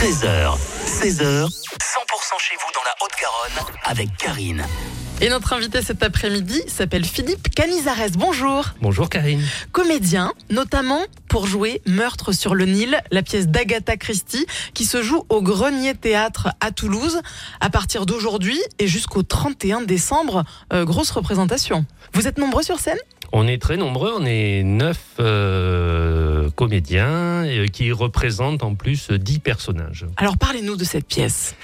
13h, 16h, 100% chez vous dans la Haute-Garonne avec Karine. Et notre invité cet après-midi s'appelle Philippe Canizares. Bonjour. Bonjour Karine. Comédien, notamment pour jouer Meurtre sur le Nil, la pièce d'Agatha Christie qui se joue au Grenier Théâtre à Toulouse à partir d'aujourd'hui et jusqu'au 31 décembre. Euh, grosse représentation. Vous êtes nombreux sur scène? On est très nombreux, on est neuf euh, comédiens euh, qui représentent en plus dix personnages. Alors parlez-nous de cette pièce.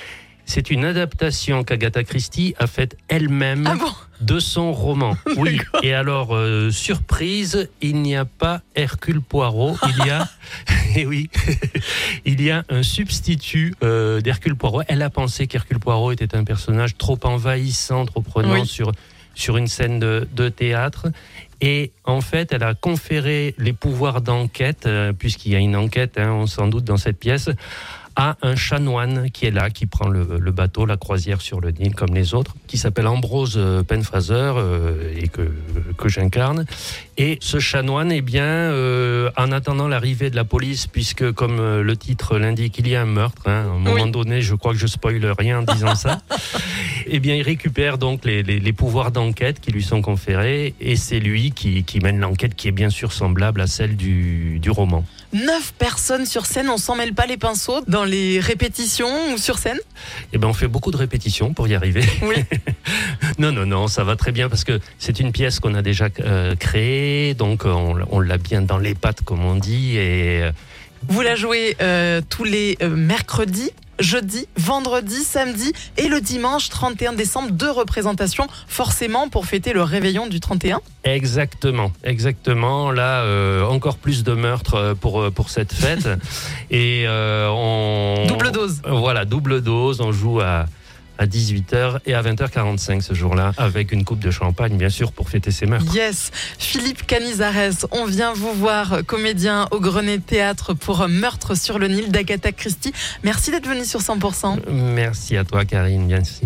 C'est une adaptation qu'Agatha Christie a faite elle-même Ah bon? de son roman. Oui. Et alors, euh, surprise, il n'y a pas Hercule Poirot, il y a, et oui, il y a un substitut euh, d'Hercule Poirot. Elle a pensé qu'Hercule Poirot était un personnage trop envahissant, trop prenant Oui. sur sur une scène de, de théâtre. Et en fait, elle a conféré les pouvoirs d'enquête, euh, puisqu'il y a une enquête, hein, on s'en doute, dans cette pièce, à un chanoine qui est là, qui prend le, le bateau, la croisière sur le Nil, comme les autres, qui s'appelle Ambrose euh, Penfraser, euh, et que, que j'incarne. Et ce chanoine, eh bien, euh, en attendant l'arrivée de la police, puisque comme le titre l'indique, il y a un meurtre, hein, à un moment Oui. donné, je crois que je spoile rien en disant ça, eh bien, il récupère donc les, les- les pouvoirs d'enquête qui lui sont conférés, et c'est lui qui, qui mène l'enquête, qui est bien sûr semblable à celle du, du roman. Neuf personnes sur scène, on s'en mêle pas les pinceaux dans les répétitions ou sur scène? Eh ben, on fait beaucoup de répétitions pour y arriver. Oui. Non, non, non, ça va très bien parce que c'est une pièce qu'on a déjà euh, créée, donc on, on l'a bien dans les pattes, comme on dit, et euh, Vous la jouez euh, tous les mercredis, jeudi, vendredi, samedi et le dimanche 31 décembre. Deux représentations, forcément pour fêter le réveillon du 31. Exactement, exactement. Là, euh, encore plus de meurtres euh, pour euh, pour cette fête et euh, on Double dose. Voilà, double dose. On joue à à 18h et à 20h45 ce jour-là, avec une coupe de champagne, bien sûr, pour fêter ces meurtres. Yes, Philippe Canizares, on vient vous voir, comédien au Grenet Théâtre pour Meurtre sur le Nil d'Agatha Christie. Merci d'être venu sur 100%. Merci à toi, Karine. Merci.